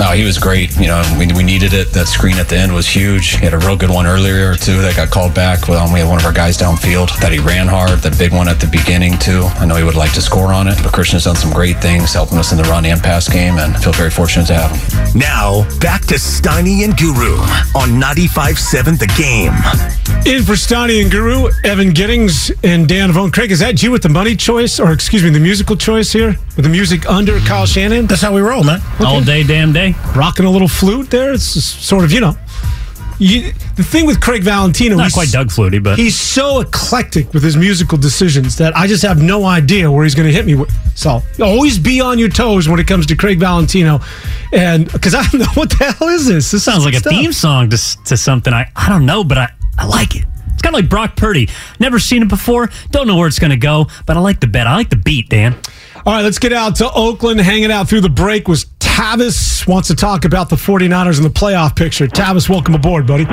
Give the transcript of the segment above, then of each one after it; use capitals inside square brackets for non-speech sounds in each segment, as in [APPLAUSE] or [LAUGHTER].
No, he was great. You know, we, we needed it. That screen at the end was huge. He had a real good one earlier too that got called back. Well, we had one of our guys downfield that he ran hard. The big one at the beginning too. I know he would like to score on it, but Christian's done some great things, helping us in the run and pass game, and I feel very fortunate to have him. Now back to Steiny and Guru on 95.7 The Game. In for Steiny and Guru, Evan Giddings and Dan Vaughn. Craig, is that you with the money choice, or excuse me, the musical choice here with the music under Kyle Shanahan? That's how we roll, man. All day, damn day. Rocking a little flute there. It's just sort of, you know. You, the thing with Craig Valentino, Not he's- quite Doug Flutie, but He's so eclectic with his musical decisions that I just have no idea where he's going to hit me with. So always be on your toes when it comes to Craig Valentino, and because I don't [LAUGHS] know what the hell is this. This sounds like a theme song to, to something. I, I don't know, but I, I like it. It's kind of like Brock Purdy. Never seen it before. Don't know where it's going to go, but I like the bet. I like the beat, Dan. All right, let's get out to Oakland. Hanging out through the break was Tavis. Wants to talk about the 49ers in the playoff picture. Tavis, welcome aboard, buddy.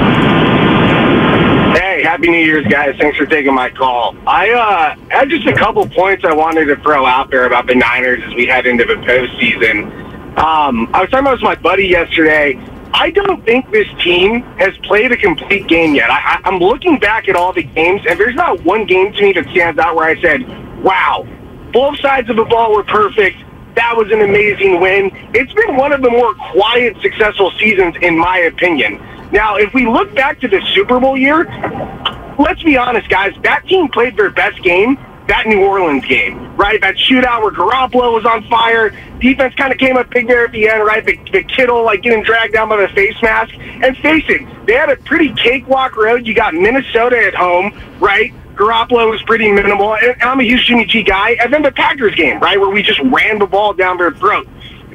Hey, happy New Year's, guys. Thanks for taking my call. I uh, had just a couple points I wanted to throw out there about the Niners as we head into the postseason. Um, I was talking about this with my buddy yesterday. I don't think this team has played a complete game yet. I, I, I'm looking back at all the games, and there's not one game to me that stands out where I said, wow, both sides of the ball were perfect. That was an amazing win. It's been one of the more quiet, successful seasons, in my opinion. Now, if we look back to the Super Bowl year, let's be honest, guys, that team played their best game that New Orleans game, right? That shootout where Garoppolo was on fire. Defense kind of came up big there at the end, right? The, the Kittle, like, getting dragged down by the face mask. And face it, they had a pretty cakewalk road. You got Minnesota at home, right? Garoppolo was pretty minimal. And I'm a huge Jimmy G guy. And then the Packers game, right, where we just ran the ball down their throat.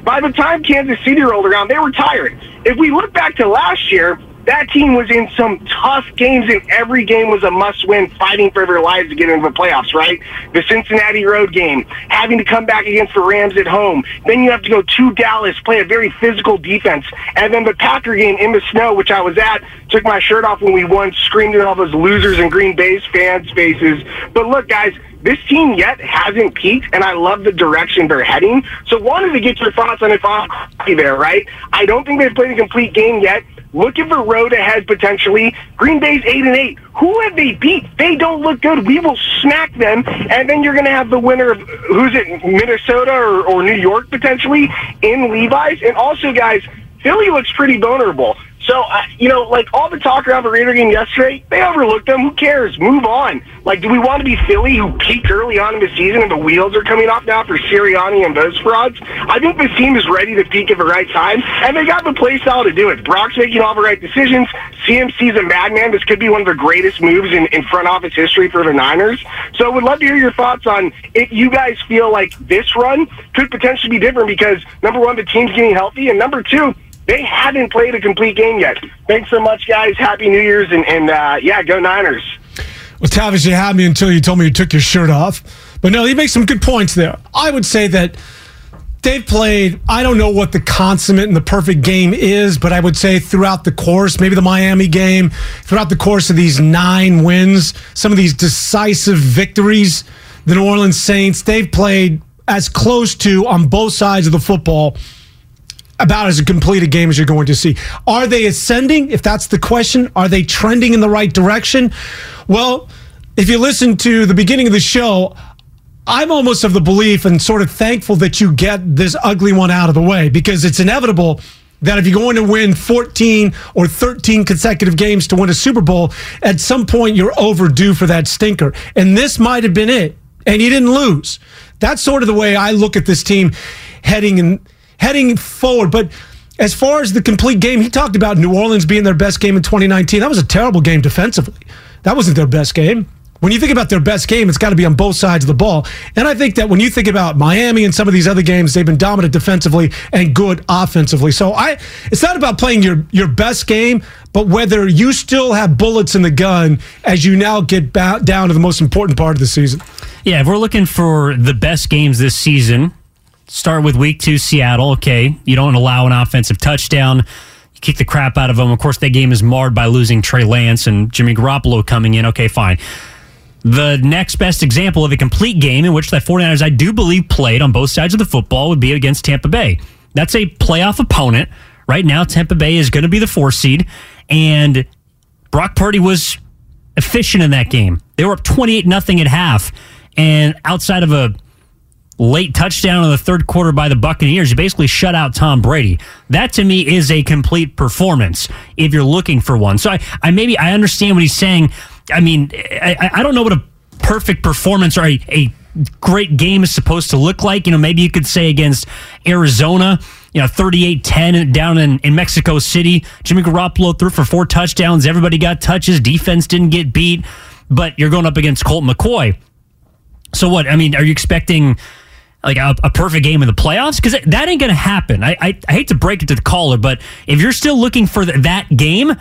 By the time Kansas City rolled around, they were tired. If we look back to last year, that team was in some tough games, and every game was a must-win, fighting for their lives to get into the playoffs. Right? The Cincinnati road game, having to come back against the Rams at home, then you have to go to Dallas, play a very physical defense, and then the Packer game in the snow, which I was at, took my shirt off when we won, screamed at all those losers and Green Bay's fans' faces. But look, guys, this team yet hasn't peaked, and I love the direction they're heading. So wanted to get your thoughts on if I'm there, right? I don't think they've played a complete game yet. Looking for road ahead potentially. Green Bay's eight and eight. Who have they beat? They don't look good. We will smack them, and then you're going to have the winner of who's it, Minnesota or, or New York potentially in Levi's. And also, guys, Philly looks pretty vulnerable. So, uh, you know, like all the talk around the Raider game yesterday, they overlooked them. Who cares? Move on. Like, do we want to be Philly who peaked early on in the season and the wheels are coming off now for Sirianni and those frauds? I think this team is ready to peak at the right time, and they got the play style to do it. Brock's making all the right decisions. CMC's a madman. This could be one of the greatest moves in, in front office history for the Niners. So, I would love to hear your thoughts on if you guys feel like this run could potentially be different because, number one, the team's getting healthy, and number two, they haven't played a complete game yet. Thanks so much, guys. Happy New Year's, and, and uh, yeah, go Niners. Well, Tavis, you had me until you told me you took your shirt off. But no, he makes some good points there. I would say that they've played, I don't know what the consummate and the perfect game is, but I would say throughout the course, maybe the Miami game, throughout the course of these nine wins, some of these decisive victories, the New Orleans Saints, they've played as close to on both sides of the football about as complete a game as you're going to see. Are they ascending? If that's the question, are they trending in the right direction? Well, if you listen to the beginning of the show, I'm almost of the belief and sort of thankful that you get this ugly one out of the way because it's inevitable that if you're going to win 14 or 13 consecutive games to win a Super Bowl, at some point you're overdue for that stinker. And this might have been it. And you didn't lose. That's sort of the way I look at this team heading and heading forward. But as far as the complete game, he talked about New Orleans being their best game in 2019. That was a terrible game defensively. That wasn't their best game. When you think about their best game, it's got to be on both sides of the ball. And I think that when you think about Miami and some of these other games, they've been dominant defensively and good offensively. So I, it's not about playing your your best game, but whether you still have bullets in the gun as you now get ba- down to the most important part of the season. Yeah, if we're looking for the best games this season, start with week two, Seattle. Okay, you don't allow an offensive touchdown. You kick the crap out of them. Of course, that game is marred by losing Trey Lance and Jimmy Garoppolo coming in. Okay, fine. The next best example of a complete game in which the 49ers, I do believe, played on both sides of the football would be against Tampa Bay. That's a playoff opponent. Right now, Tampa Bay is going to be the four seed, and Brock Purdy was efficient in that game. They were up 28 nothing at half, and outside of a late touchdown in the third quarter by the Buccaneers, you basically shut out Tom Brady. That to me is a complete performance if you're looking for one. So I, I maybe I understand what he's saying I mean, I, I don't know what a perfect performance or a, a great game is supposed to look like. You know, maybe you could say against Arizona, you know, 38 10 down in, in Mexico City. Jimmy Garoppolo threw for four touchdowns. Everybody got touches. Defense didn't get beat, but you're going up against Colt McCoy. So what? I mean, are you expecting like a, a perfect game in the playoffs? Because that ain't going to happen. I, I, I, hate to break it to the caller, but if you're still looking for the, that game,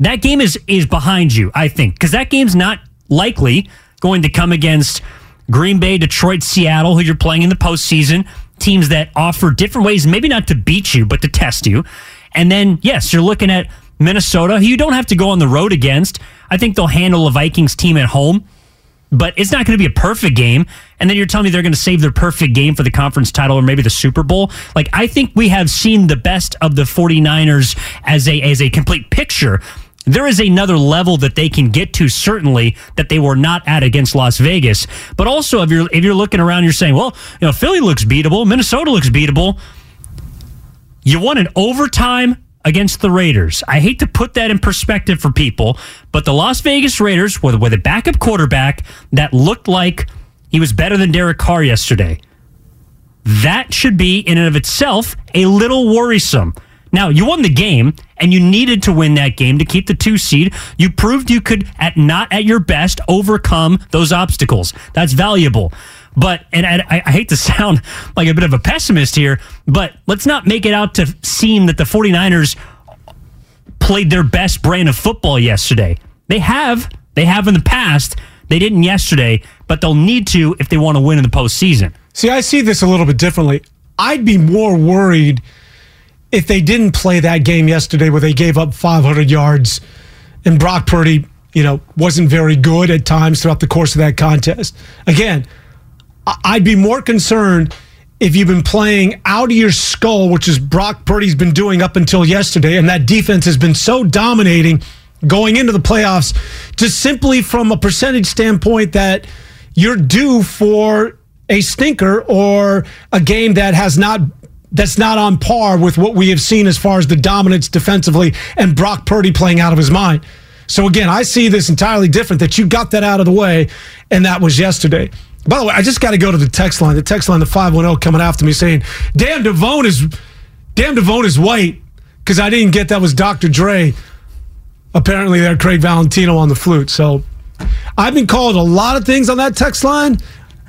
that game is is behind you, I think, because that game's not likely going to come against Green Bay, Detroit, Seattle, who you're playing in the postseason. Teams that offer different ways, maybe not to beat you, but to test you. And then, yes, you're looking at Minnesota, who you don't have to go on the road against. I think they'll handle a Vikings team at home, but it's not going to be a perfect game. And then you're telling me they're going to save their perfect game for the conference title or maybe the Super Bowl. Like, I think we have seen the best of the 49ers as a, as a complete picture there is another level that they can get to certainly that they were not at against Las Vegas. But also if you're if you're looking around you're saying, well, you know, Philly looks beatable, Minnesota looks beatable. You won an overtime against the Raiders. I hate to put that in perspective for people, but the Las Vegas Raiders were with a backup quarterback that looked like he was better than Derek Carr yesterday. That should be in and of itself a little worrisome. Now, you won the game and you needed to win that game to keep the two seed. You proved you could, at not at your best, overcome those obstacles. That's valuable. But, and I, I, hate to sound [LAUGHS] like a bit of a pessimist here, but let's not make it out to seem that the 49ers played their best brand of football yesterday. They have. They have in the past. They didn't yesterday, but they'll need to if they want to win in the postseason. See, I see this a little bit differently. I'd be more worried if they didn't play that game yesterday where they gave up 500 yards and Brock Purdy, you know, wasn't very good at times throughout the course of that contest. Again, I'd be more concerned if you've been playing out of your skull, which is Brock Purdy's been doing up until yesterday, and that defense has been so dominating going into the playoffs, just simply from a percentage standpoint that you're due for a stinker or a game that has not that's not on par with what we have seen as far as the dominance defensively and Brock Purdy playing out of his mind. So again, I see this entirely different that you got that out of the way, and that was yesterday. By the way, I just got to go to the text line. The text line, the 510 coming after me saying, damn, Devone is damn Devone is white because I didn't get that was Dr. Dre. Apparently, there, Craig Valentino on the flute. So I've been called a lot of things on that text line.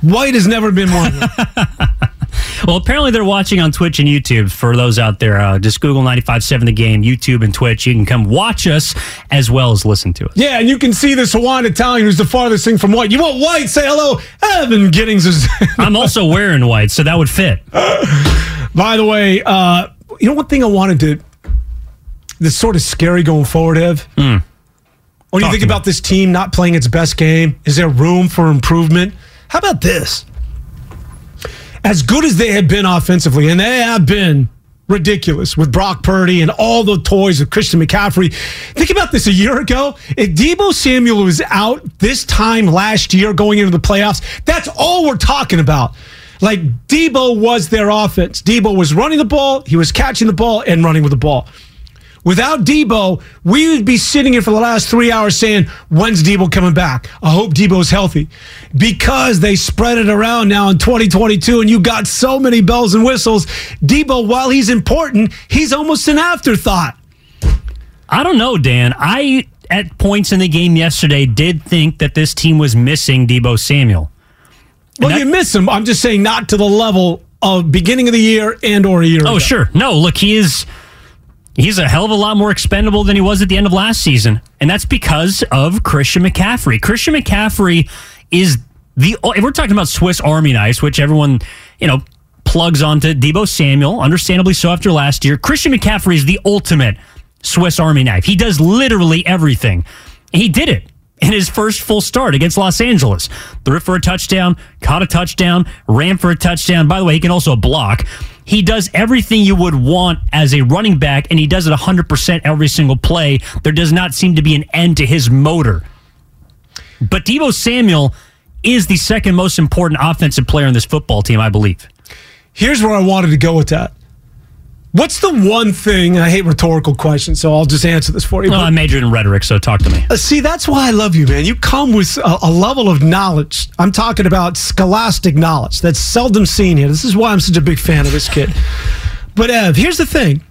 White has never been one. [LAUGHS] Well, apparently they're watching on Twitch and YouTube. For those out there, uh, just Google 95.7 The Game, YouTube and Twitch. You can come watch us as well as listen to us. Yeah, and you can see this Hawaiian Italian who's the farthest thing from white. You want white? Say hello. Evan Giddings is. [LAUGHS] I'm also wearing white, so that would fit. By the way, uh, you know one thing I wanted to. This sort of scary going forward, Ev. Mm. When you think about this team not playing its best game, is there room for improvement? How about this? As good as they have been offensively, and they have been ridiculous with Brock Purdy and all the toys of Christian McCaffrey. Think about this a year ago. If Deebo Samuel was out this time last year going into the playoffs, that's all we're talking about. Like Deebo was their offense. Deebo was running the ball, he was catching the ball and running with the ball. Without Deebo, we would be sitting here for the last three hours saying, when's Deebo coming back? I hope Deebo's healthy. Because they spread it around now in 2022 and you got so many bells and whistles. Deebo, while he's important, he's almost an afterthought. I don't know, Dan. I, at points in the game yesterday, did think that this team was missing Deebo Samuel. Well, that, you miss him. I'm just saying not to the level of beginning of the year and or a year Oh, ago. sure. No, look, he is he's a hell of a lot more expendable than he was at the end of last season. And that's because of Christian McCaffrey. Christian McCaffrey is the, oh, if we're talking about Swiss Army knives, which everyone, you know, plugs onto Deebo Samuel, understandably so after last year, Christian McCaffrey is the ultimate Swiss Army knife. He does literally everything. He did it in his first full start against Los Angeles. Threw for a touchdown, caught a touchdown, ran for a touchdown. By the way, he can also block. He does everything you would want as a running back, and he does it 100% every single play. There does not seem to be an end to his motor. But Deebo Samuel is the second most important offensive player in this football team, I believe. Here's where I wanted to go with that. What's the one thing? I hate rhetorical questions, so I'll just answer this for you. No, I majored in rhetoric, so talk to me. Uh, see, that's why I love you, man. You come with a, a, level of knowledge. I'm talking about scholastic knowledge that's seldom seen here. This is why I'm such a big fan of this kid. But Ev, here's the thing.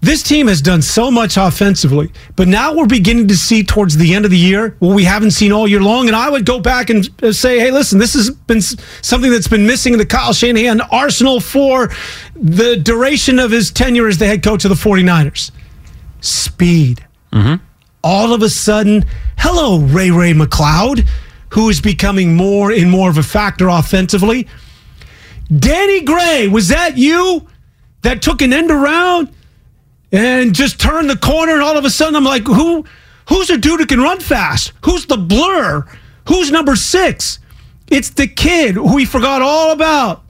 This team has done so much offensively, but now we're beginning to see towards the end of the year what we haven't seen all year long. And I would go back and say, hey, listen, this has been something that's been missing in the Kyle Shanahan arsenal for the duration of his tenure as the head coach of the 49ers. Speed. Mm-hmm. All of a sudden, hello, Ray Ray McCloud, who is becoming more and more of a factor offensively. Danny Gray, was that you that took an end around? And just turn the corner, and all of a sudden I'm like, who? Who's a dude who can run fast? Who's the blur? Who's number six? It's the kid who we forgot all about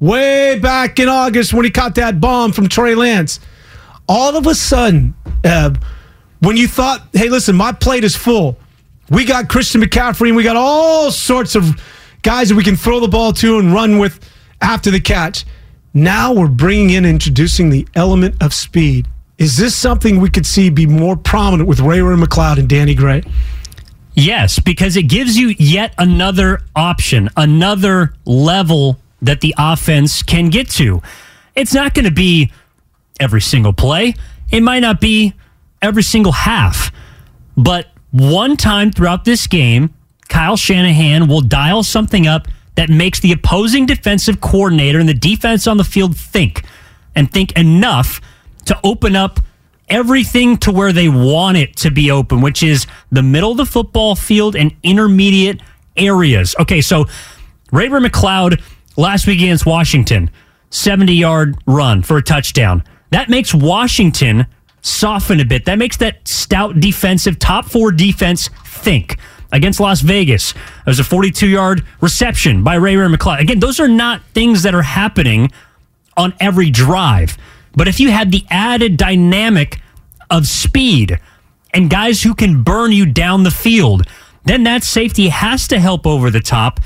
way back in August when he caught that bomb from Trey Lance. All of a sudden, when you thought, hey, listen, my plate is full. We got Christian McCaffrey and we got all sorts of guys that we can throw the ball to and run with after the catch. Now we're bringing in, introducing the element of speed. Is this something we could see be more prominent with Ray Ray McCloud and Danny Gray? Yes, because it gives you yet another option, another level that the offense can get to. It's not going to be every single play, it might not be every single half, but one time throughout this game, Kyle Shanahan will dial something up that makes the opposing defensive coordinator and the defense on the field think and think enough to open up everything to where they want it to be open, which is the middle of the football field and intermediate areas. Okay, so Ray Ray McCloud last week against Washington, 70 yard run for a touchdown. That makes Washington soften a bit. That makes that stout defensive, top four defense think. Against Las Vegas, it was a 42 yard reception by Ray Ray McCloud. Again, those are not things that are happening on every drive. But if you had the added dynamic of speed and guys who can burn you down the field, then that safety has to help over the top.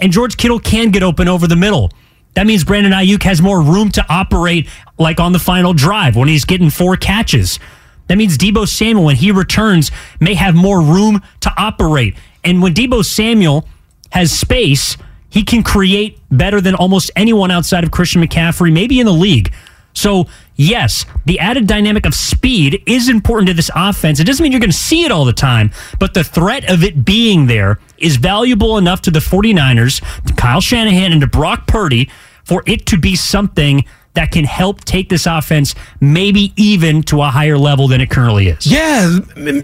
And George Kittle can get open over the middle. That means Brandon Aiyuk has more room to operate like on the final drive when he's getting four catches. That means Deebo Samuel, when he returns, may have more room to operate. And when Deebo Samuel has space, he can create better than almost anyone outside of Christian McCaffrey, maybe in the league. So, yes, the added dynamic of speed is important to this offense. It doesn't mean you're going to see it all the time, but the threat of it being there is valuable enough to the 49ers, to Kyle Shanahan, and to Brock Purdy for it to be something that can help take this offense maybe even to a higher level than it currently is. Yeah,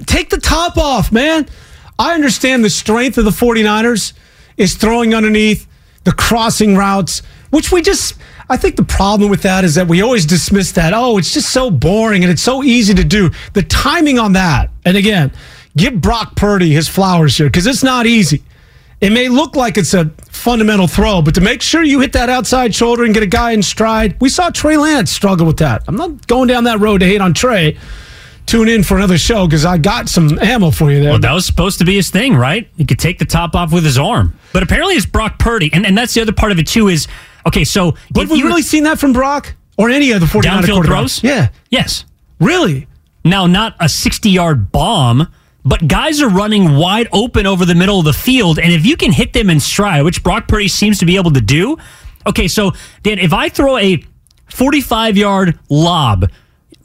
take the top off, man. I understand the strength of the 49ers is throwing underneath the crossing routes, which we just I think the problem with that is that we always dismiss that. Oh, it's just so boring and it's so easy to do. The timing on that, and again, give Brock Purdy his flowers here because it's not easy. It may look like it's a fundamental throw, but to make sure you hit that outside shoulder and get a guy in stride, we saw Trey Lance struggle with that. I'm not going down that road to hate on Trey. Tune in for another show because I got some ammo for you there. Well, that was supposed to be his thing, right? He could take the top off with his arm. But apparently it's Brock Purdy. And, and that's the other part of it, too, is okay, so. But have we really seen that from Brock or any of the 49 downfield throws? Yeah. Yes. Really? Now, not a 60 yard bomb but guys are running wide open over the middle of the field. And if you can hit them in stride, which Brock Purdy seems to be able to do, okay, so Dan, if I throw a 45 yard lob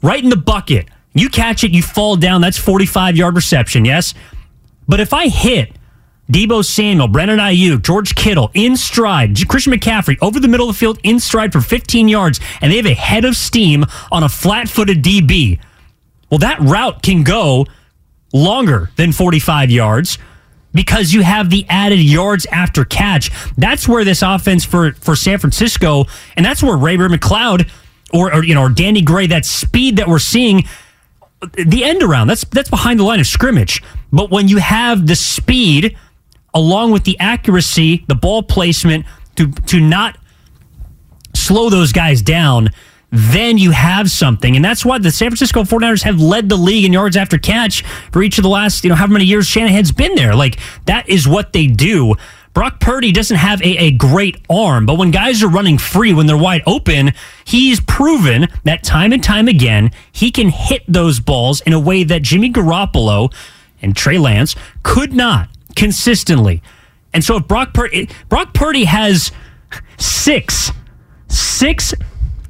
right in the bucket, you catch it, you fall down, that's 45 yard reception, yes? But if I hit Deebo Samuel, Brandon Aiyuk, George Kittle in stride, Christian McCaffrey over the middle of the field in stride for 15 yards, and they have a head of steam on a flat footed DB, well, that route can go longer than 45 yards because you have the added yards after catch. That's where this offense for, for San Francisco, and that's where Ray-Ray McCloud or, or you know or Danny Gray, that speed that we're seeing, the end around that's that's behind the line of scrimmage. But when you have the speed along with the accuracy, the ball placement to to not slow those guys down then you have something. And that's why the San Francisco 49ers have led the league in yards after catch for each of the last, you know, however many years Shanahan's been there. Like, that is what they do. Brock Purdy doesn't have a, a great arm, but when guys are running free, when they're wide open, he's proven that time and time again, he can hit those balls in a way that Jimmy Garoppolo and Trey Lance could not consistently. And so if Brock Purdy, Brock Purdy has six, six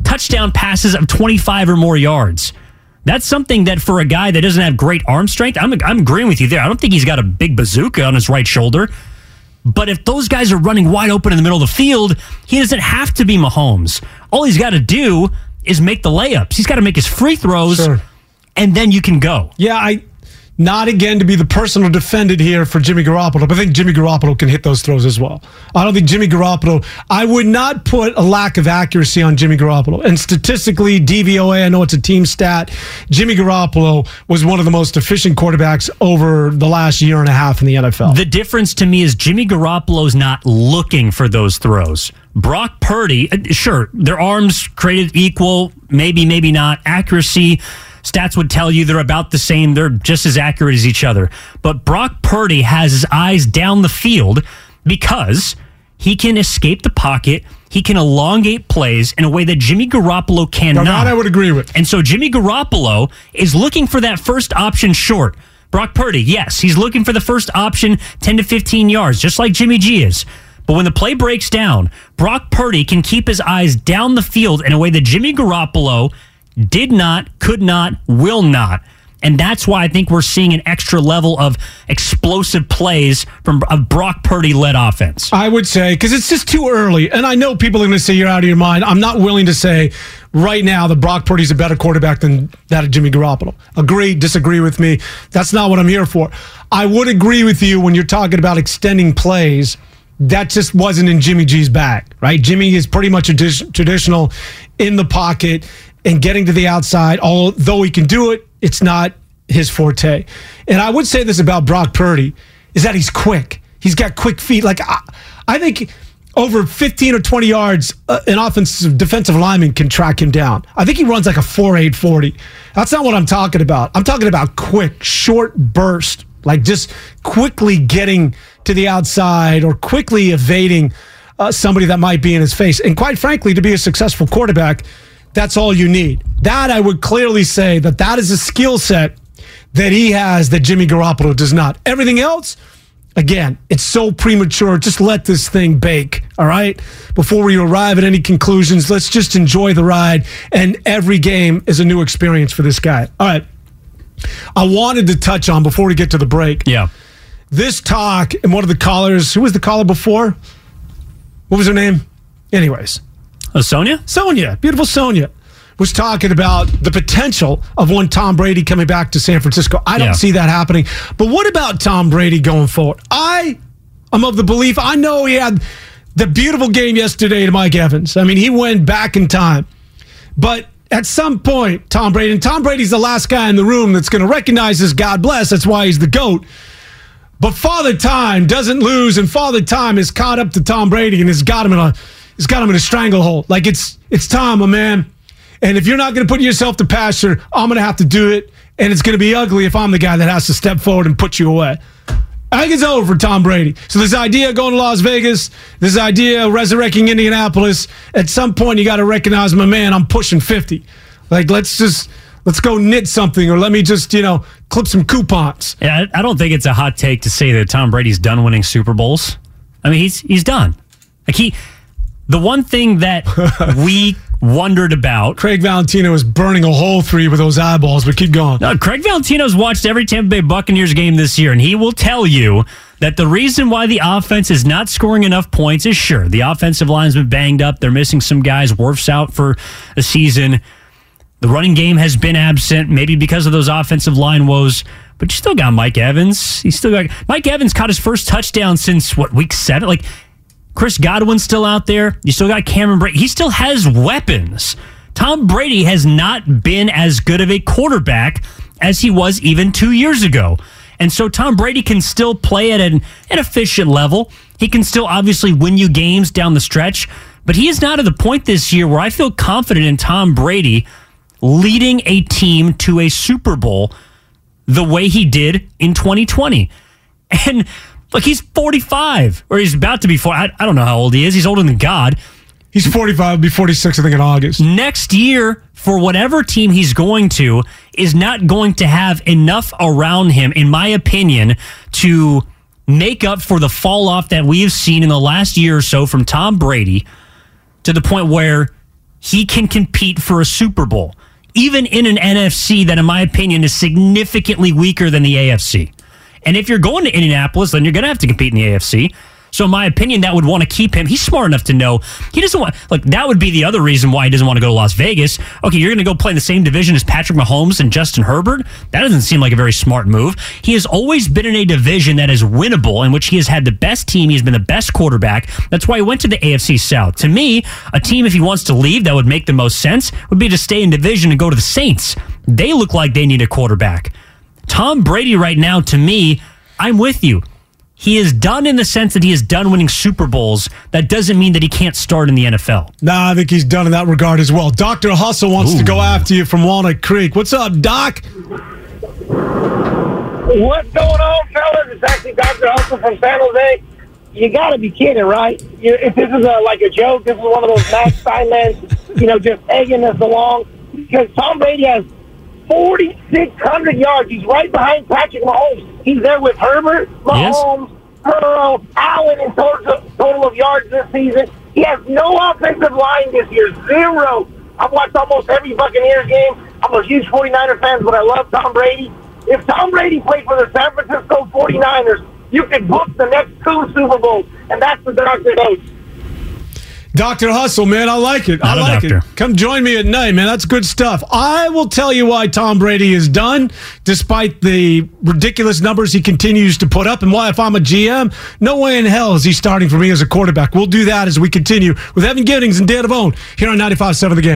touchdown passes of 25 or more yards. That's something that for a guy that doesn't have great arm strength, I'm, I'm agreeing with you there. I don't think he's got a big bazooka on his right shoulder. But if those guys are running wide open in the middle of the field, he doesn't have to be Mahomes. All he's got to do is make the layups. He's got to make his free throws, sure. and then you can go. Yeah, I not again to be the personal defendant here for Jimmy Garoppolo, but I think Jimmy Garoppolo can hit those throws as well. I don't think Jimmy Garoppolo, I would not put a lack of accuracy on Jimmy Garoppolo. And statistically, DVOA, I know it's a team stat, Jimmy Garoppolo was one of the most efficient quarterbacks over the last year and a half in the NFL. The difference to me is Jimmy Garoppolo's not looking for those throws. Brock Purdy, uh, sure, their arms created equal, maybe, maybe not. Accuracy, Stats would tell you they're about the same. They're just as accurate as each other. But Brock Purdy has his eyes down the field because he can escape the pocket. He can elongate plays in a way that Jimmy Garoppolo cannot. Now that I would agree with. And so Jimmy Garoppolo is looking for that first option short. Brock Purdy, yes, he's looking for the first option 10 to 15 yards, just like Jimmy G is. But when the play breaks down, Brock Purdy can keep his eyes down the field in a way that Jimmy Garoppolo did not, could not, will not. And that's why I think we're seeing an extra level of explosive plays from a Brock Purdy led offense. I would say, because it's just too early. And I know people are going to say you're out of your mind. I'm not willing to say right now that Brock Purdy's a better quarterback than that of Jimmy Garoppolo. Agree, disagree with me. That's not what I'm here for. I would agree with you when you're talking about extending plays that just wasn't in Jimmy G's bag, right? Jimmy is pretty much a traditional in the pocket and getting to the outside. Although he can do it, it's not his forte. And I would say this about Brock Purdy is that he's quick. He's got quick feet. Like I, I think over 15 or 20 yards, uh, an offensive defensive lineman can track him down. I think he runs like a 4.8 40. That's not what I'm talking about. I'm talking about quick, short burst, like just quickly getting to the outside or quickly evading uh, somebody that might be in his face. And quite frankly, to be a successful quarterback, that's all you need. That I would clearly say that that is a skill set that he has that Jimmy Garoppolo does not. Everything else, again, it's so premature. Just let this thing bake, all right? Before we arrive at any conclusions, let's just enjoy the ride. And every game is a new experience for this guy. All right. I wanted to touch on before we get to the break. Yeah. This talk and one of the callers, who was the caller before? What was her name? Anyways, Oh, Sonia? Sonia, beautiful Sonia, was talking about the potential of one Tom Brady coming back to San Francisco. I don't Yeah. see that happening. But what about Tom Brady going forward? I am of the belief, I know he had the beautiful game yesterday to Mike Evans. I mean, he went back in time. But at some point, Tom Brady, and Tom Brady's the last guy in the room that's going to recognize this, God bless, that's why he's the GOAT. But Father Time doesn't lose, and Father Time is caught up to Tom Brady and has got him in a has got him in a stranglehold. Like it's it's time, my man. And if you're not going to put yourself to pasture, I'm going to have to do it, and it's going to be ugly if I'm the guy that has to step forward and put you away. I think it's over for Tom Brady. So this idea of going to Las Vegas, this idea of resurrecting Indianapolis, at some point you got to recognize, my man, I'm pushing 50. Like let's just let's go knit something, or let me just you know clip some coupons. Yeah, I don't think it's a hot take to say that Tom Brady's done winning Super Bowls. I mean, he's he's done. Like he, the one thing that [LAUGHS] we wondered about. Craig Valentino is burning a hole through you with those eyeballs, but keep going. No, Craig Valentino's watched every Tampa Bay Buccaneers game this year, and he will tell you that the reason why the offense is not scoring enough points is sure the offensive line's been banged up. They're missing some guys. Wirfs's out for a season. The running game has been absent, maybe because of those offensive line woes. But you still got Mike Evans. He's still got Mike Evans caught his first touchdown since what week seven? Like Chris Godwin's still out there. You still got Cameron Brate. He still has weapons. Tom Brady has not been as good of a quarterback as he was even two years ago. And so Tom Brady can still play at an, an efficient level. He can still obviously win you games down the stretch, but he is not at the point this year where I feel confident in Tom Brady leading a team to a Super Bowl the way he did in 2020. And look, he's 45, or he's about to be 40. I, I don't know how old he is. He's older than God. He's 45, be 46, I think, in August. Next year, for whatever team he's going to, is not going to have enough around him, in my opinion, to make up for the fall off that we have seen in the last year or so from Tom Brady to the point where he can compete for a Super Bowl, even in an NFC that, in my opinion, is significantly weaker than the AFC. And if you're going to Indianapolis, then you're going to have to compete in the AFC. So, in my opinion, that would want to keep him. He's smart enough to know he doesn't want, like, that would be the other reason why he doesn't want to go to Las Vegas. Okay, you're going to go play in the same division as Patrick Mahomes and Justin Herbert. That doesn't seem like a very smart move. He has always been in a division that is winnable, in which he has had the best team. He's been the best quarterback. That's why he went to the AFC South. To me, a team, if he wants to leave, that would make the most sense, would be to stay in division and go to the Saints. They look like they need a quarterback. Tom Brady, right now, to me, I'm with you. He is done in the sense that he is done winning Super Bowls. That doesn't mean that he can't start in the NFL. Nah, I think he's done in that regard as well. Dr. Hustle wants to go after you from Walnut Creek. What's up, Doc? What's going on, fellas? It's actually Dr. Hustle from San Jose. You got to be kidding, right? You, if this is a, like a joke, this is one of those Max [LAUGHS] Steinmans, you know, just egging us along. Because Tom Brady has 4,600 yards. He's right behind Patrick Mahomes. He's there with Herbert, Mahomes, Burrow, Allen in total, total of yards this season. He has no offensive line this year, zero. I've watched almost every Buccaneers game. I'm a huge 49er fan, but I love Tom Brady. If Tom Brady played for the San Francisco 49ers, you could book the next two Super Bowls, and that's the Dr. Dose. Dr. Hustle, man, I like it. Not I like it. Come join me at night, man. That's good stuff. I will tell you why Tom Brady is done, despite the ridiculous numbers he continues to put up, and why, if I'm a GM, no way in hell is he starting for me as a quarterback. We'll do that as we continue with Evan Giddings and Dan Devone here on 95.7 The Game.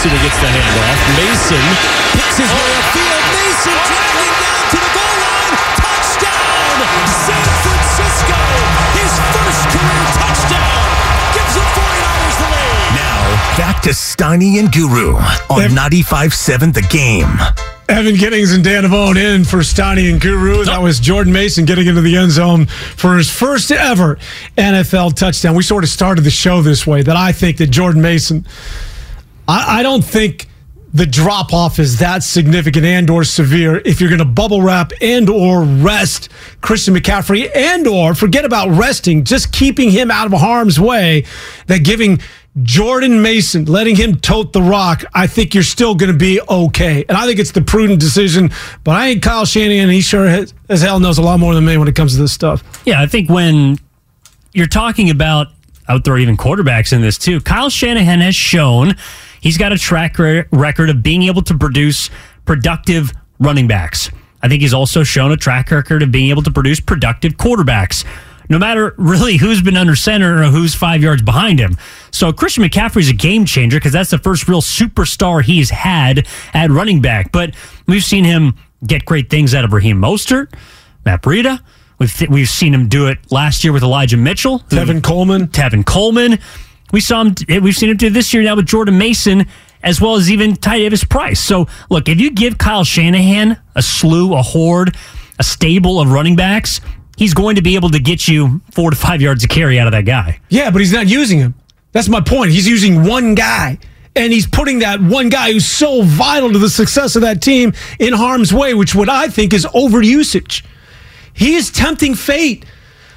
Mason who gets the handoff. Mason picks his way upfield. Mason oh, traveling down to the goal line. Touchdown! San Francisco! His first career touchdown! Gives the 49ers the lead. Now, back to Steiny and Guru on 95.7 The Game. Evan Giddings and Dan Avone in for Steiny and Guru. That was Jordan Mason getting into the end zone for his first ever NFL touchdown. We sort of started the show this way that I think that Jordan Mason, I, I don't think the drop off is that significant and or severe if you're going to bubble wrap and or rest Christian McCaffrey and or forget about resting, just keeping him out of harm's way, that giving Jordan Mason, letting him tote the rock, I think you're still going to be okay. And I think it's the prudent decision. But I ain't Kyle Shanahan. He sure has, as hell knows a lot more than me when it comes to this stuff. Yeah, I think when you're talking about, I would throw even quarterbacks in this too. Kyle Shanahan has shown he's got a track re- record of being able to produce productive running backs. I think he's also shown a track record of being able to produce productive quarterbacks no matter really who's been under center or who's five yards behind him. So Christian McCaffrey's a game changer because that's the first real superstar he's had at running back. But we've seen him get great things out of Raheem Mostert, Matt Breida. We've, th- we've seen him do it last year with Elijah Mitchell, Tevin Coleman. Tevin Coleman. We saw him. Eh, we've seen him do this year now with Jordan Mason, as well as even Ty Davis Price. So look, if you give Kyle Shanahan a slew, a horde, a stable of running backs, he's going to be able to get you four to five yards of carry out of that guy. Yeah, but he's not using him. That's my point. He's using one guy. And he's putting that one guy who's so vital to the success of that team in harm's way, which what I think is overusage. He is tempting fate.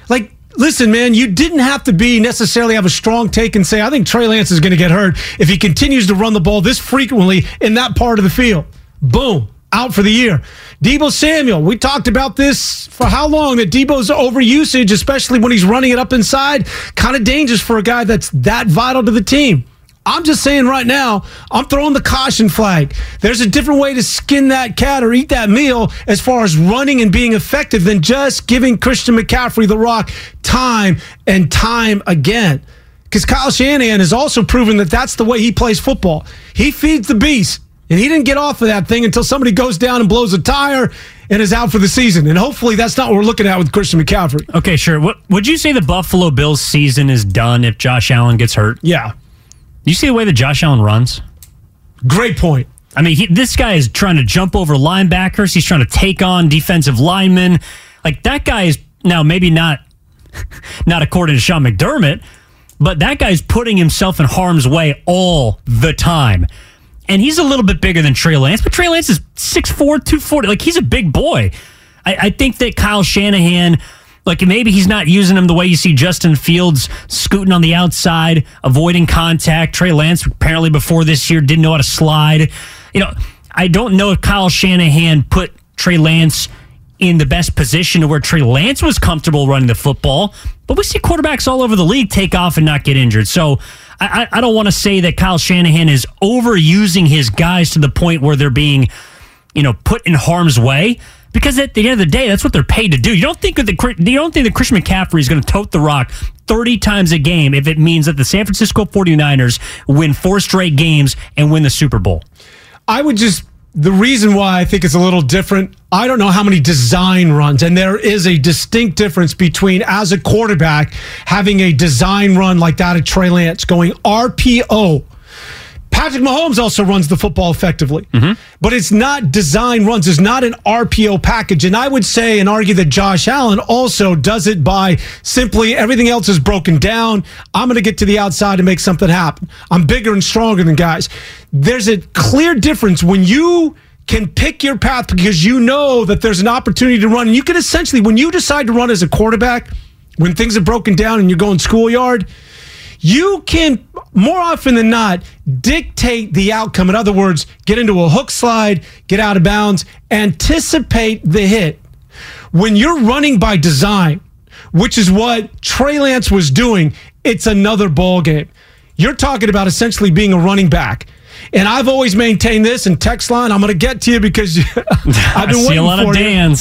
Like, listen, man, you didn't have to be necessarily have a strong take and say, I think Trey Lance is going to get hurt if he continues to run the ball this frequently in that part of the field. Boom, out for the year. Deebo Samuel, we talked about this for how long that Deebo's overusage, especially when he's running it up inside, kind of dangerous for a guy that's that vital to the team. I'm just saying right now, I'm throwing the caution flag. There's a different way to skin that cat or eat that meal as far as running and being effective than just giving Christian McCaffrey the rock time and time again. Because Kyle Shanahan has also proven that that's the way he plays football. He feeds the beast. And he didn't get off of that thing until somebody goes down and blows a tire and is out for the season. And hopefully that's not what we're looking at with Christian McCaffrey. Okay, sure. What would you say the Buffalo Bills season is done if Josh Allen gets hurt? Yeah. You see the way that Josh Allen runs? Great point. I mean, he, this guy is trying to jump over linebackers. He's trying to take on defensive linemen. Like that guy is now maybe not [LAUGHS] not according to Sean McDermott, but that guy's putting himself in harm's way all the time. And he's a little bit bigger than Trey Lance, but Trey Lance is 6'4, 240. Like he's a big boy. I, I think that Kyle Shanahan like maybe he's not using him the way you see Justin Fields scooting on the outside, avoiding contact. Trey Lance apparently before this year didn't know how to slide. You know, I don't know if Kyle Shanahan put Trey Lance in the best position to where Trey Lance was comfortable running the football, but we see quarterbacks all over the league take off and not get injured. So I, I don't want to say that Kyle Shanahan is overusing his guys to the point where they're being, you know, put in harm's way. Because at the end of the day, that's what they're paid to do. You don't think that the you don't think that Christian McCaffrey is going to tote the rock 30 times a game if it means that the San Francisco 49ers win four straight games and win the Super Bowl. I would just the reason why I think it's a little different, I don't know how many design runs, and there is a distinct difference between as a quarterback having a design run like that of Trey Lance going RPO. Patrick Mahomes also runs the football effectively, mm-hmm. but it's not design runs. It's not an RPO package. And I would say and argue that Josh Allen also does it by simply everything else is broken down. I'm going to get to the outside and make something happen. I'm bigger and stronger than guys. There's a clear difference when you can pick your path because you know that there's an opportunity to run. And you can essentially, when you decide to run as a quarterback, when things are broken down and you're going schoolyard, you can more often than not dictate the outcome. In other words, get into a hook slide, get out of bounds, anticipate the hit. When you're running by design, which is what Trey Lance was doing, it's another ball game. You're talking about essentially being a running back. And I've always maintained this and text line. I'm going to get to you because [LAUGHS] I've been [LAUGHS] waiting a lot for of you.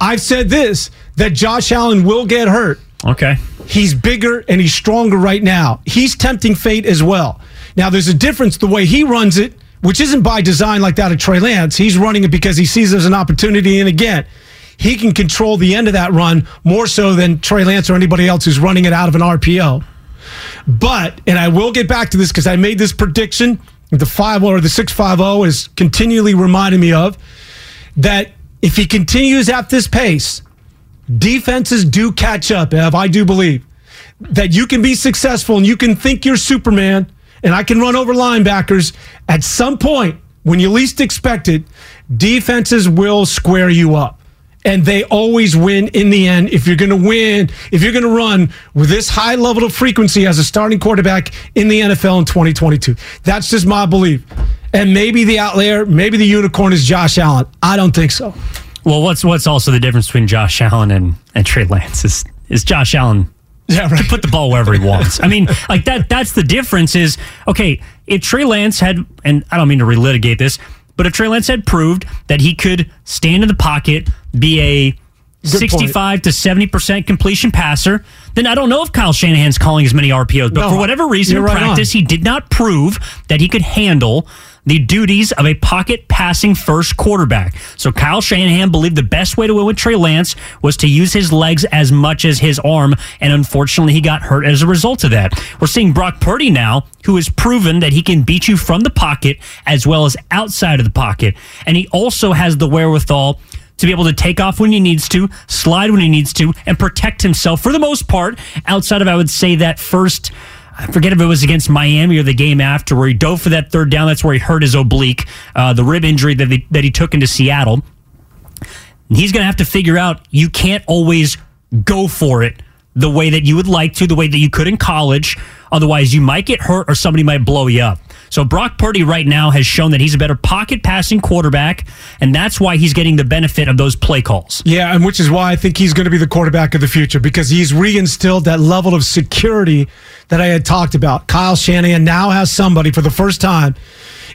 I've said this that Josh Allen will get hurt. Okay. He's bigger and he's stronger right now. He's tempting fate as well. Now, there's a difference the way he runs it, which isn't by design like that of Trey Lance. He's running it because he sees there's an opportunity. And again, he can control the end of that run more so than Trey Lance or anybody else who's running it out of an RPO. But, and I will get back to this because I made this prediction, the 5 or the 650 is continually reminding me of that if he continues at this pace, defenses do catch up, Ev. I do believe that you can be successful and you can think you're Superman and I can run over linebackers. At some point, when you least expect it, defenses will square you up. And they always win in the end. If you're going to win, if you're going to run with this high level of frequency as a starting quarterback in the NFL in 2022, that's just my belief. And maybe the outlier, maybe the unicorn is Josh Allen. I don't think so. Well, what's what's also the difference between Josh Allen and, and Trey Lance is is Josh Allen yeah, right. can put the ball wherever he wants. I mean, [LAUGHS] like that that's the difference is okay, if Trey Lance had and I don't mean to relitigate this, but if Trey Lance had proved that he could stand in the pocket, be a Good point. 65 to 70% completion passer, then I don't know if Kyle Shanahan's calling as many RPOs. But No, for whatever reason in right on. practice, he did not prove that he could handle the duties of a pocket passing first quarterback. So Kyle Shanahan believed the best way to win with Trey Lance was to use his legs as much as his arm, and unfortunately he got hurt as a result of that. We're seeing Brock Purdy now, who has proven that he can beat you from the pocket as well as outside of the pocket. And he also has the wherewithal to be able to take off when he needs to, slide when he needs to, and protect himself for the most part. Outside of, I would say, that first, I forget if it was against Miami or the game after, where he dove for that third down. That's where he hurt his oblique, uh, the rib injury that he, that he took into Seattle. He's going to have to figure out you can't always go for it the way that you would like to, the way that you could in college. Otherwise, you might get hurt or somebody might blow you up. So Brock Purdy right now has shown that he's a better pocket passing quarterback, and that's why he's getting the benefit of those play calls. Yeah, and which is why I think he's going to be the quarterback of the future because he's reinstilled that level of security that I had talked about. Kyle Shanahan now has somebody for the first time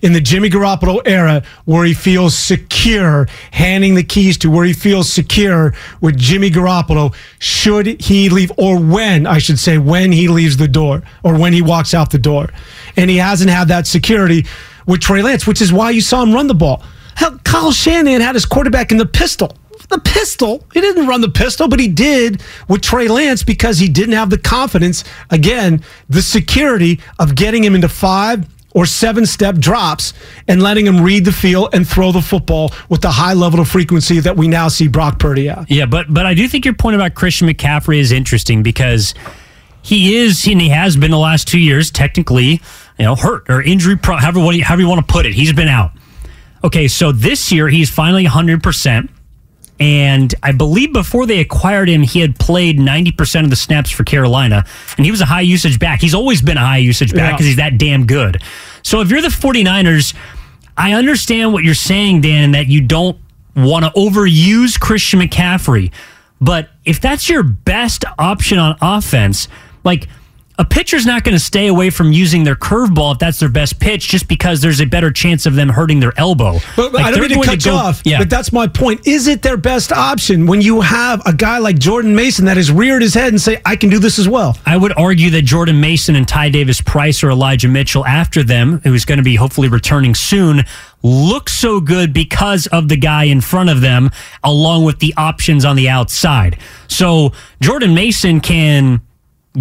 in the Jimmy Garoppolo era where he feels secure handing the keys to, where he feels secure with Jimmy Garoppolo should he leave, or when, I should say, when he leaves the door or when he walks out the door. And he hasn't had that security with Trey Lance, which is why you saw him run the ball. Hell, Kyle Shanahan had his quarterback in the pistol the pistol. He didn't run the pistol, but he did with Trey Lance because he didn't have the confidence, again, the security of getting him into five or seven step drops and letting him read the field and throw the football with the high level of frequency that we now see Brock Purdy at. Yeah, but but I do think your point about Christian McCaffrey is interesting because he is and he has been the last two years technically, you know, hurt or injury, pro, however what you- however you want to put it. He's been out. Okay, so this year he's finally 100 percent. And I believe before they acquired him, he had played 90% of the snaps for Carolina. And he was a high usage back. He's always been a high usage back Yeah. because he's that damn good. So if you're the 49ers, I understand what you're saying, Dan, that you don't want to overuse Christian McCaffrey. But if that's your best option on offense, like a pitcher's not going to stay away from using their curveball if that's their best pitch, just because there's a better chance of them hurting their elbow. But Like, I don't mean to cut you go- off, Yeah. but that's my point. Is it their best option when you have a guy like Jordan Mason that has reared his head and say, I can do this as well? I would argue that Jordan Mason and Ty Davis Price or Elijah Mitchell after them, who's going to be hopefully returning soon, look so good because of the guy in front of them, along with the options on the outside. So Jordan Mason can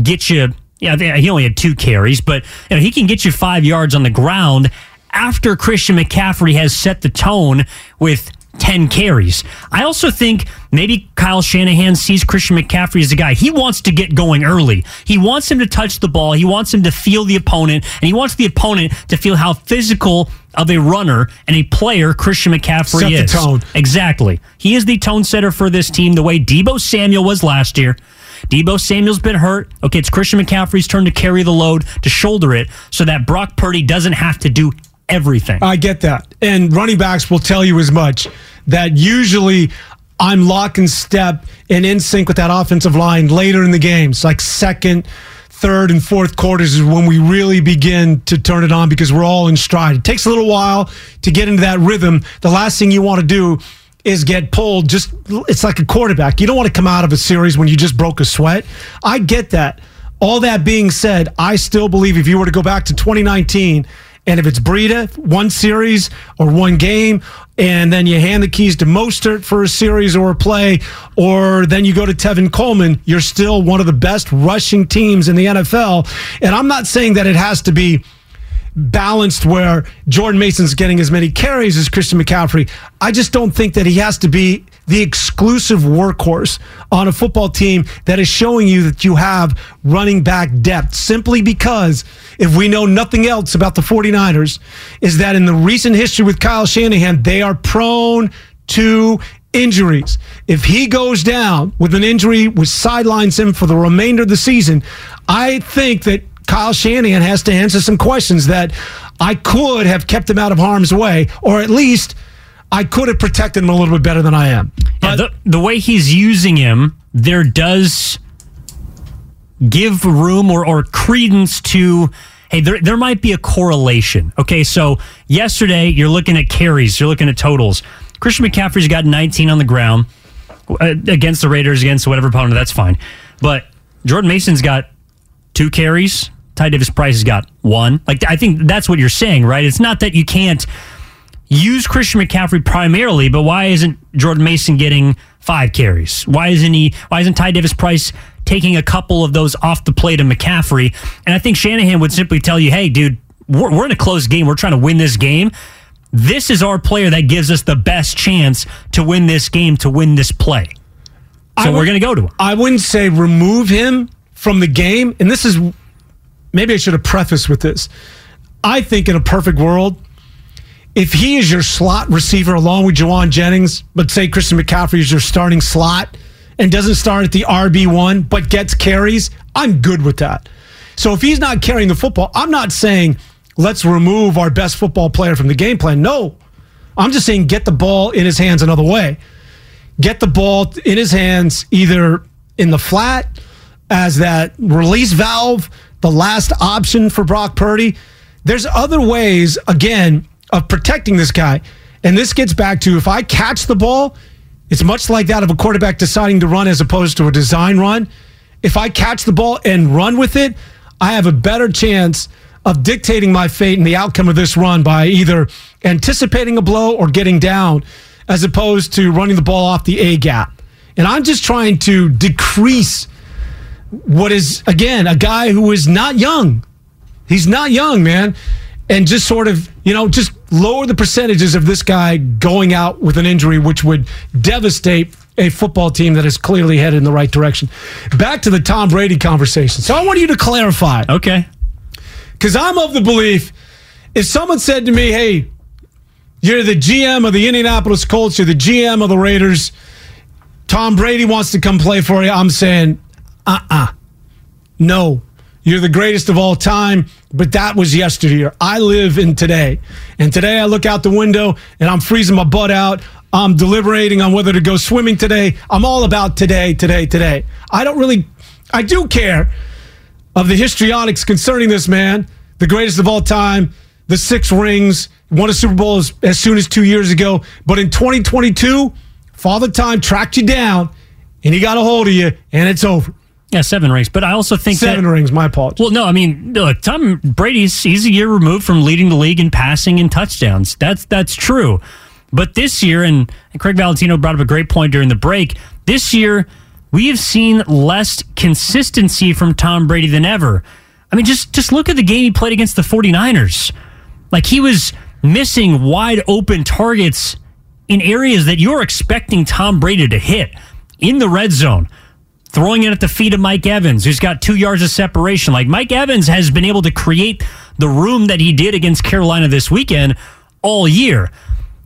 get you. Yeah, he only had two carries, but you know, he can get you five yards on the ground after Christian McCaffrey has set the tone with 10 carries. I also think maybe Kyle Shanahan sees Christian McCaffrey as a guy. He wants to get going early. He wants him to touch the ball. He wants him to feel the opponent, and he wants the opponent to feel how physical of a runner and a player Christian McCaffrey Set the is. tone. Exactly. He is the tone setter for this team the way Deebo Samuel was last year. Deebo Samuel's been hurt. Okay, it's Christian McCaffrey's turn to carry the load, to shoulder it, so that Brock Purdy doesn't have to do everything. I get that. And running backs will tell you as much that usually I'm lock and step and in sync with that offensive line later in the games, like second, third, and fourth quarters is when we really begin to turn it on because we're all in stride. It takes a little while to get into that rhythm. The last thing you want to do is get pulled just it's like a quarterback. You don't want to come out of a series when you just broke a sweat. I get that. All that being said, I still believe if you were to go back to 2019 and if it's Breida, one series or one game, and then you hand the keys to Mostert for a series or a play, or then you go to Tevin Coleman, you're still one of the best rushing teams in the NFL. And I'm not saying that it has to be balanced where Jordan Mason's getting as many carries as Christian McCaffrey. I just don't think that he has to be the exclusive workhorse on a football team that is showing you that you have running back depth simply because if we know nothing else about the 49ers is that in the recent history with Kyle Shanahan they are prone to injuries. If he goes down with an injury which sidelines him for the remainder of the season, I think that Kyle Shanahan has to answer some questions that I could have kept him out of harm's way, or at least I could have protected him a little bit better than I am. Yeah, the, the way he's using him, there does give room or, or credence to hey, there, there might be a correlation. Okay, so yesterday you're looking at carries, you're looking at totals. Christian McCaffrey's got 19 on the ground uh, against the Raiders, against whatever opponent, that's fine. But Jordan Mason's got two carries. Ty Davis Price has got one. Like I think that's what you're saying, right? It's not that you can't use Christian McCaffrey primarily, but why isn't Jordan Mason getting five carries? Why isn't he? Why isn't Ty Davis Price taking a couple of those off the plate of McCaffrey? And I think Shanahan would simply tell you, "Hey, dude, we're, we're in a close game. We're trying to win this game. This is our player that gives us the best chance to win this game, to win this play. So I we're going to go to him." I wouldn't say remove him from the game. And this is maybe I should have prefaced with this. I think in a perfect world, if he is your slot receiver along with Jauan Jennings, but say Christian McCaffrey is your starting slot and doesn't start at the RB1 but gets carries, I'm good with that. So if he's not carrying the football, I'm not saying let's remove our best football player from the game plan. No. I'm just saying get the ball in his hands another way. Get the ball in his hands either in the flat as that release valve, the last option for Brock Purdy. There's other ways, again, of protecting this guy. And this gets back to if I catch the ball, it's much like that of a quarterback deciding to run as opposed to a design run. If I catch the ball and run with it, I have a better chance of dictating my fate and the outcome of this run by either anticipating a blow or getting down as opposed to running the ball off the A gap. And I'm just trying to decrease what is, again, a guy who is not young. He's not young, man. And just sort of, you know, just lower the percentages of this guy going out with an injury, which would devastate a football team that is clearly headed in the right direction. Back to the Tom Brady conversation. So I want you to clarify. Okay. Because I'm of the belief if someone said to me, hey, you're the GM of the Indianapolis Colts, you're the GM of the Raiders, Tom Brady wants to come play for you, I'm saying, uh uh No. You're the greatest of all time, but that was yesterday. I live in today. And today I look out the window and I'm freezing my butt out. I'm deliberating on whether to go swimming today. I'm all about today, today, today. I don't really, I do care of the histrionics concerning this man, the greatest of all time, the six rings, won a Super Bowl as, as soon as two years ago. But in 2022, Father Time tracked you down and he got a hold of you, and it's over. Yeah, seven rings. But I also think Seven that, rings, my apologies. Well, no, I mean, look, Tom Brady's he's a year removed from leading the league in passing and touchdowns. That's that's true. But this year, and, and Craig Valentino brought up a great point during the break. This year, we have seen less consistency from Tom Brady than ever. I mean, just just look at the game he played against the 49ers. Like he was missing wide open targets in areas that you're expecting Tom Brady to hit in the red zone throwing it at the feet of Mike Evans, who's got two yards of separation. Like Mike Evans has been able to create the room that he did against Carolina this weekend all year.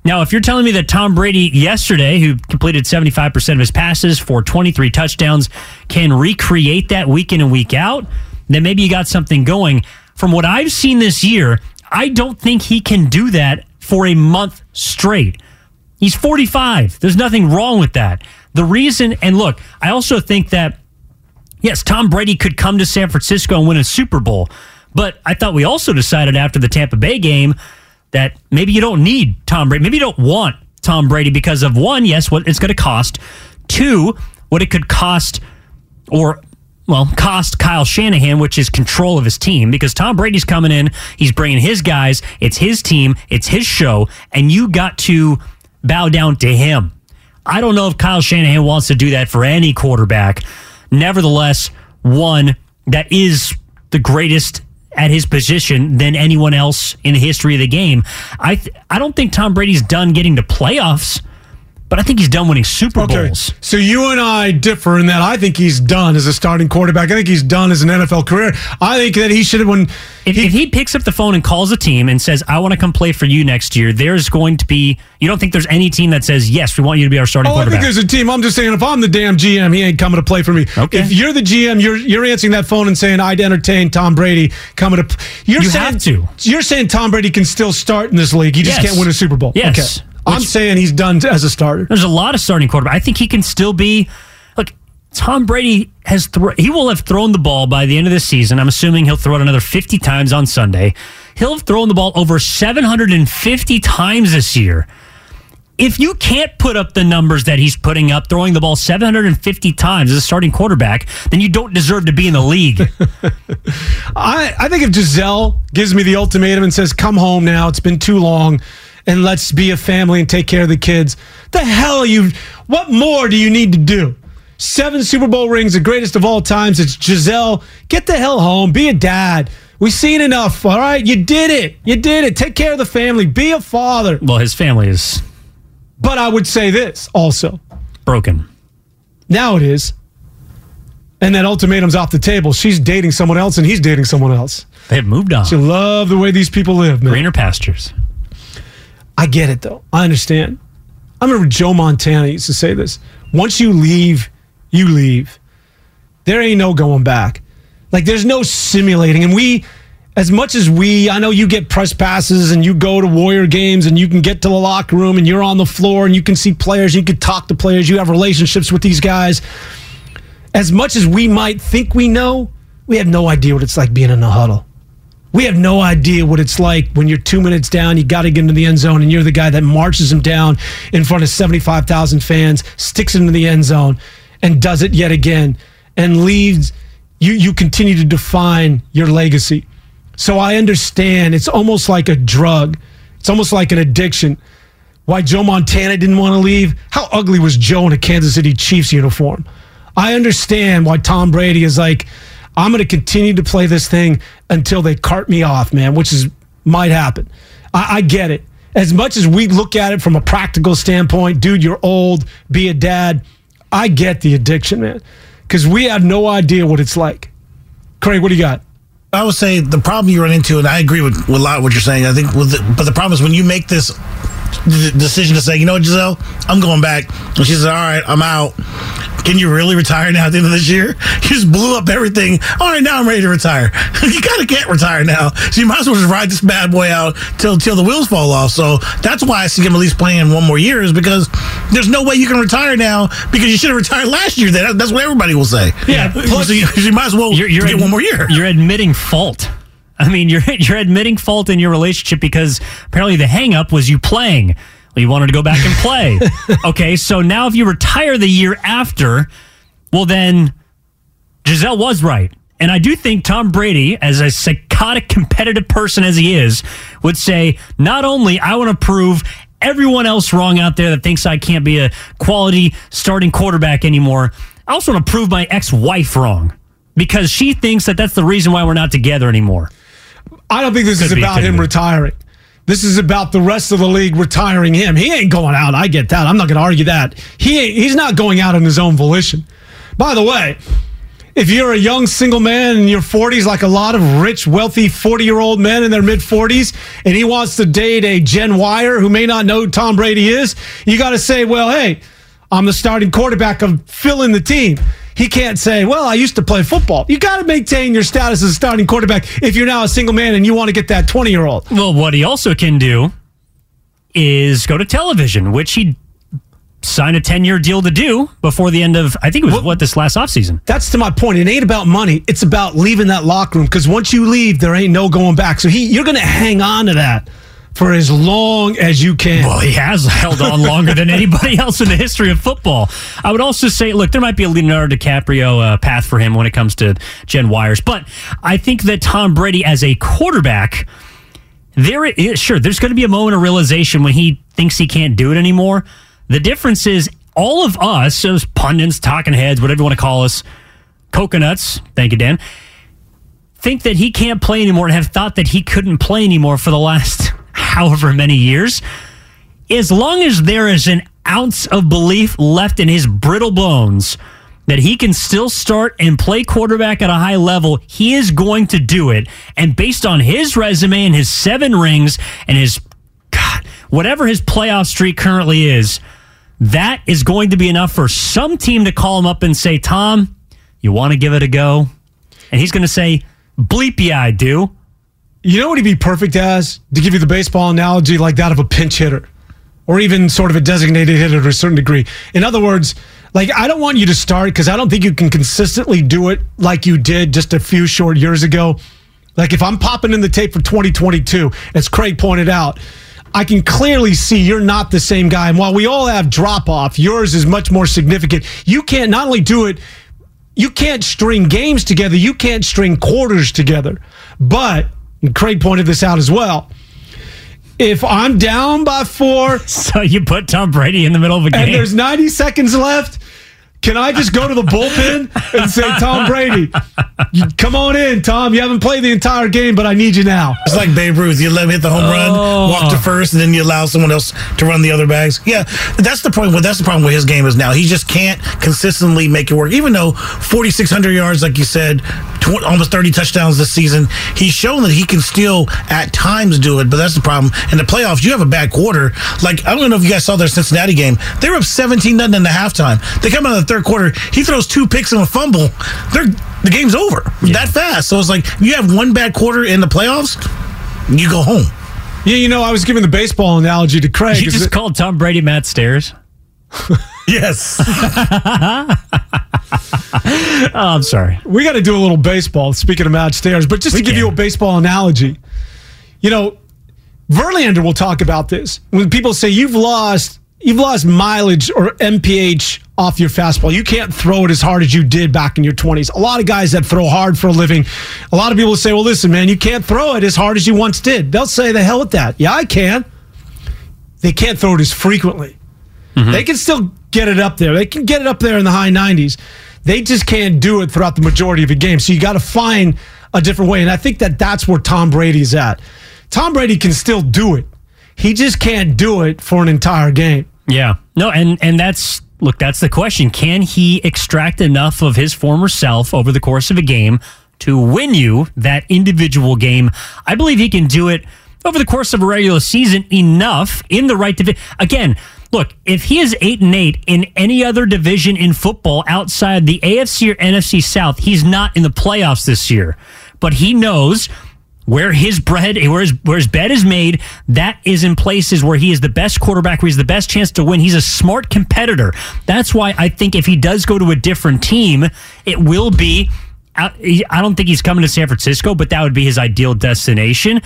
Now, if you're telling me that Tom Brady yesterday, who completed 75% of his passes for 23 touchdowns, can recreate that week in and week out, then maybe you got something going. From what I've seen this year, I don't think he can do that for a month straight. He's 45. There's nothing wrong with that. The reason, and look, I also think that, yes, Tom Brady could come to San Francisco and win a Super Bowl. But I thought we also decided after the Tampa Bay game that maybe you don't need Tom Brady. Maybe you don't want Tom Brady because of one, yes, what it's going to cost. Two, what it could cost or well, cost Kyle Shanahan, which is control of his team, because Tom Brady's coming in, he's bringing his guys, it's his team, it's his show, and you got to bow down to him. I don't know if Kyle Shanahan wants to do that for any quarterback. Nevertheless, one that is the greatest at his position than anyone else in the history of the game. I th- I don't think Tom Brady's done getting to playoffs, but I think he's done winning Super Bowls. So you and I differ in that I think he's done as a starting quarterback. I think he's done as an NFL career. I think that he should have when If he, if he picks up the phone and calls a team and says, "I want to come play for you next year," there's going to be. You don't think there's any team that says, "Yes, we want you to be our starting Oh, I quarterback." think there's a team. I'm just saying, if I'm the damn GM, he ain't coming to play for me. Okay. If you're the GM, you're you're answering that phone and saying, "I'd entertain Tom Brady coming to." You're You saying, have to. You're saying Tom Brady can still start in this league. He just Yes. can't win a Super Bowl. Yes. Okay. I'm saying he's done as a starter. There's a lot of starting quarterback. I think he can still be. Look, Tom Brady has thro- he will have thrown the ball by the end of the season. I'm assuming he'll throw it another 50 times on Sunday. He'll have thrown the ball over 750 times this year. If you can't put up the numbers that he's putting up, throwing the ball 750 times as a starting quarterback, then you don't deserve to be in the league. [LAUGHS] I, I think if Gisele gives me the ultimatum and says, come home now, it's been too long, and let's be a family and take care of the kids, the hell you, what more do you need to do? Seven Super Bowl rings, the greatest of all times. It's Gisele. Get the hell home. Be a dad. We've seen enough, all right? You did it. You did it. Take care of the family. Be a father. well, his family is But I would say this also. broken. Now it is. And that ultimatum's off the table. She's dating someone else and he's dating someone else. They have moved on. She love the way these people live, man. Greener pastures. I get it though. I understand. I remember Joe Montana used to say this. Once you leave, you leave. There ain't no going back. Like there's no simulating. And we, as much as we, I know you get press passes and you go to Warrior games and you can get to the locker room and you're on the floor and you can see players, you can talk to players, you have relationships with these guys. As much as we might think we know, we have no idea what it's like being in the huddle. We have no idea what it's like when you're two minutes down, you got to get into the end zone, and you're the guy that marches them down in front of 75,000 fans, sticks into the end zone, and does it yet again, and leaves. You, you continue to define your legacy. So I understand it's almost like a drug, it's almost like an addiction. Why Joe Montana didn't want to leave? How ugly was Joe in a Kansas City Chiefs uniform? I understand why Tom Brady is like, I'm going to continue to play this thing until they cart me off, man, which is might happen. I, I get it. As much as we look at it from a practical standpoint, dude, you're old, be a dad. I get the addiction, man, because we have no idea what it's like. Craig, what do you got? I would say the problem you run into, and I agree with, with a lot of what you're saying. I think, the, but the problem is when you make this decision to say, you know what, Gisele, I'm going back. And she said, all right, I'm out. Can you really retire now at the end of this year? [LAUGHS] You just blew up everything. All right, now I'm ready to retire. [LAUGHS] you kind of can't retire now. So you might as well just ride this bad boy out till till the wheels fall off. So that's why I see him at least playing one more year is because there's no way you can retire now because you should have retired last year. That, that's what everybody will say. Yeah, so you, you might as well you're, you're get ad- one more year. You're admitting fault. I mean, you're [LAUGHS] you're admitting fault in your relationship because apparently the hangup was you playing. Well, you wanted to go back and play. [LAUGHS] okay, so now if you retire the year after, well then Gisele was right. And I do think Tom Brady, as a psychotic competitive person as he is, would say, not only I want to prove everyone else wrong out there that thinks I can't be a quality starting quarterback anymore, I also want to prove my ex-wife wrong because she thinks that that's the reason why we're not together anymore. I don't think this Could is be, about him be. retiring. This is about the rest of the league retiring him. He ain't going out. I get that. I'm not going to argue that. He ain't, he's not going out on his own volition. By the way, if you're a young single man in your 40s, like a lot of rich, wealthy 40 year old men in their mid 40s, and he wants to date a Gen Wire who may not know who Tom Brady is, you got to say, well, hey, I'm the starting quarterback of filling the team. He can't say, well, I used to play football. You got to maintain your status as a starting quarterback if you're now a single man and you want to get that 20 year old. Well, what he also can do is go to television, which he signed a 10 year deal to do before the end of, I think it was what, this last offseason. That's to my point. It ain't about money. It's about leaving that locker room because once you leave, there ain't no going back. So he, you're going to hang on to that for as long as you can. Well, he has held on longer than [LAUGHS] anybody else in the history of football. I would also say, look, there might be a Leonardo DiCaprio uh, path for him when it comes to Gen Wires, but I think that Tom Brady as a quarterback, there is, sure, there's going to be a moment of realization when he thinks he can't do it anymore. The difference is all of us, as pundits, talking heads, whatever you want to call us, coconuts, thank you, Dan, think that he can't play anymore and have thought that he couldn't play anymore for the last however many years. As long as there is an ounce of belief left in his brittle bones that he can still start and play quarterback at a high level, he is going to do it. And based on his resume and his seven rings and his, God, whatever his playoff streak currently is, that is going to be enough for some team to call him up and say, Tom, you want to give it a go? And he's going to say, bleep yeah, I do. You know what he'd be perfect as? To give you the baseball analogy, like that of a pinch hitter, or even sort of a designated hitter to a certain degree. In other words, like I don't want you to start because I don't think you can consistently do it like you did just a few short years ago. Like if I'm popping in the tape for 2022, as Craig pointed out, I can clearly see you're not the same guy. And while we all have drop off, yours is much more significant. You can't not only do it, you can't string games together, you can't string quarters together. But and Craig pointed this out as well. If I'm down by four, [LAUGHS] so you put Tom Brady in the middle of a game, and there's 90 seconds left. Can I just go to the bullpen and say, Tom Brady, you- come on in, Tom. You haven't played the entire game, but I need you now. It's like Babe Ruth. You let him hit the home run, oh. walk to first, and then you allow someone else to run the other bags. Yeah, that's the problem. That's the problem with his game is now he just can't consistently make it work. Even though 4,600 yards, like you said, tw- almost 30 touchdowns this season, he's shown that he can still at times do it. But that's the problem. In the playoffs, you have a bad quarter. Like I don't know if you guys saw their Cincinnati game. They were up 17 nothing in the halftime. They come out of the third quarter. He throws two picks and a fumble. They're the game's over that fast. So it's like you have one bad quarter in the playoffs, you go home. Yeah, you know, I was giving the baseball analogy to Craig. You just it- called Tom Brady Matt Stairs. [LAUGHS] yes. [LAUGHS] oh, I'm sorry. We got to do a little baseball. Speaking of Matt Stairs, but just to give you a baseball analogy, you know, Verlander will talk about this when people say you've lost you've lost mileage or MPH off your fastball. You can't throw it as hard as you did back in your 20s. A lot of guys that throw hard for a living, a lot of people say, "Well, listen, man, you can't throw it as hard as you once did." They'll say, "The hell with that." Yeah, I can. They can't throw it as frequently. Mm-hmm. They can still get it up there. They can get it up there in the high 90s. They just can't do it throughout the majority of a game. So you got to find a different way. And I think that that's where Tom Brady's at. Tom Brady can still do it. He just can't do it for an entire game. Yeah. No, and and that's look, that's the question. Can he extract enough of his former self over the course of a game to win you that individual game? I believe he can do it over the course of a regular season enough in the right division. Again, look, if he is eight and eight in any other division in football outside the AFC or NFC South, he's not in the playoffs this year. But he knows where his bread, where his, where his bed is made, that is in places where he is the best quarterback, where he's the best chance to win. He's a smart competitor. That's why I think if he does go to a different team, it will be. Uh, I I don't think he's coming to San Francisco, but that would be his ideal destination.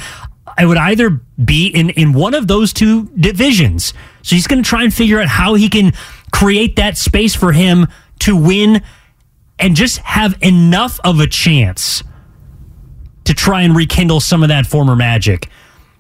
I would either be in, in one of those two divisions. So he's going to try and figure out how he can create that space for him to win and just have enough of a chance to try and rekindle some of that former magic.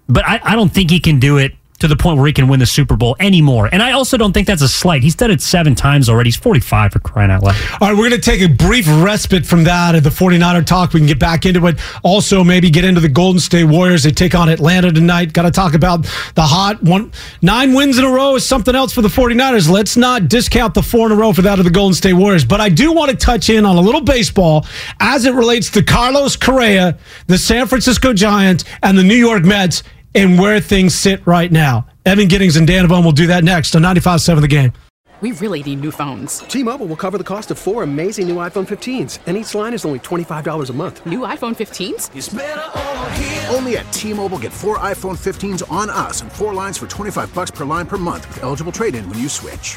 But I, I don't think he can do it to the point where he can win the Super Bowl anymore. And I also don't think that's a slight. He's done it seven times already. He's 45 for crying out loud. All right, we're going to take a brief respite from that at the 49er talk. We can get back into it. Also, maybe get into the Golden State Warriors. They take on Atlanta tonight. Got to talk about the hot one. Nine wins in a row is something else for the 49ers. Let's not discount the four in a row for that of the Golden State Warriors. But I do want to touch in on a little baseball as it relates to Carlos Correa, the San Francisco Giants, and the New York Mets and where things sit right now. Evan Giddings and Dan Avon will do that next on 95.7 The Game. We really need new phones. T-Mobile will cover the cost of four amazing new iPhone 15s, and each line is only $25 a month. New iPhone 15s? Only at T-Mobile get four iPhone 15s on us and four lines for 25 bucks per line per month with eligible trade-in when you switch.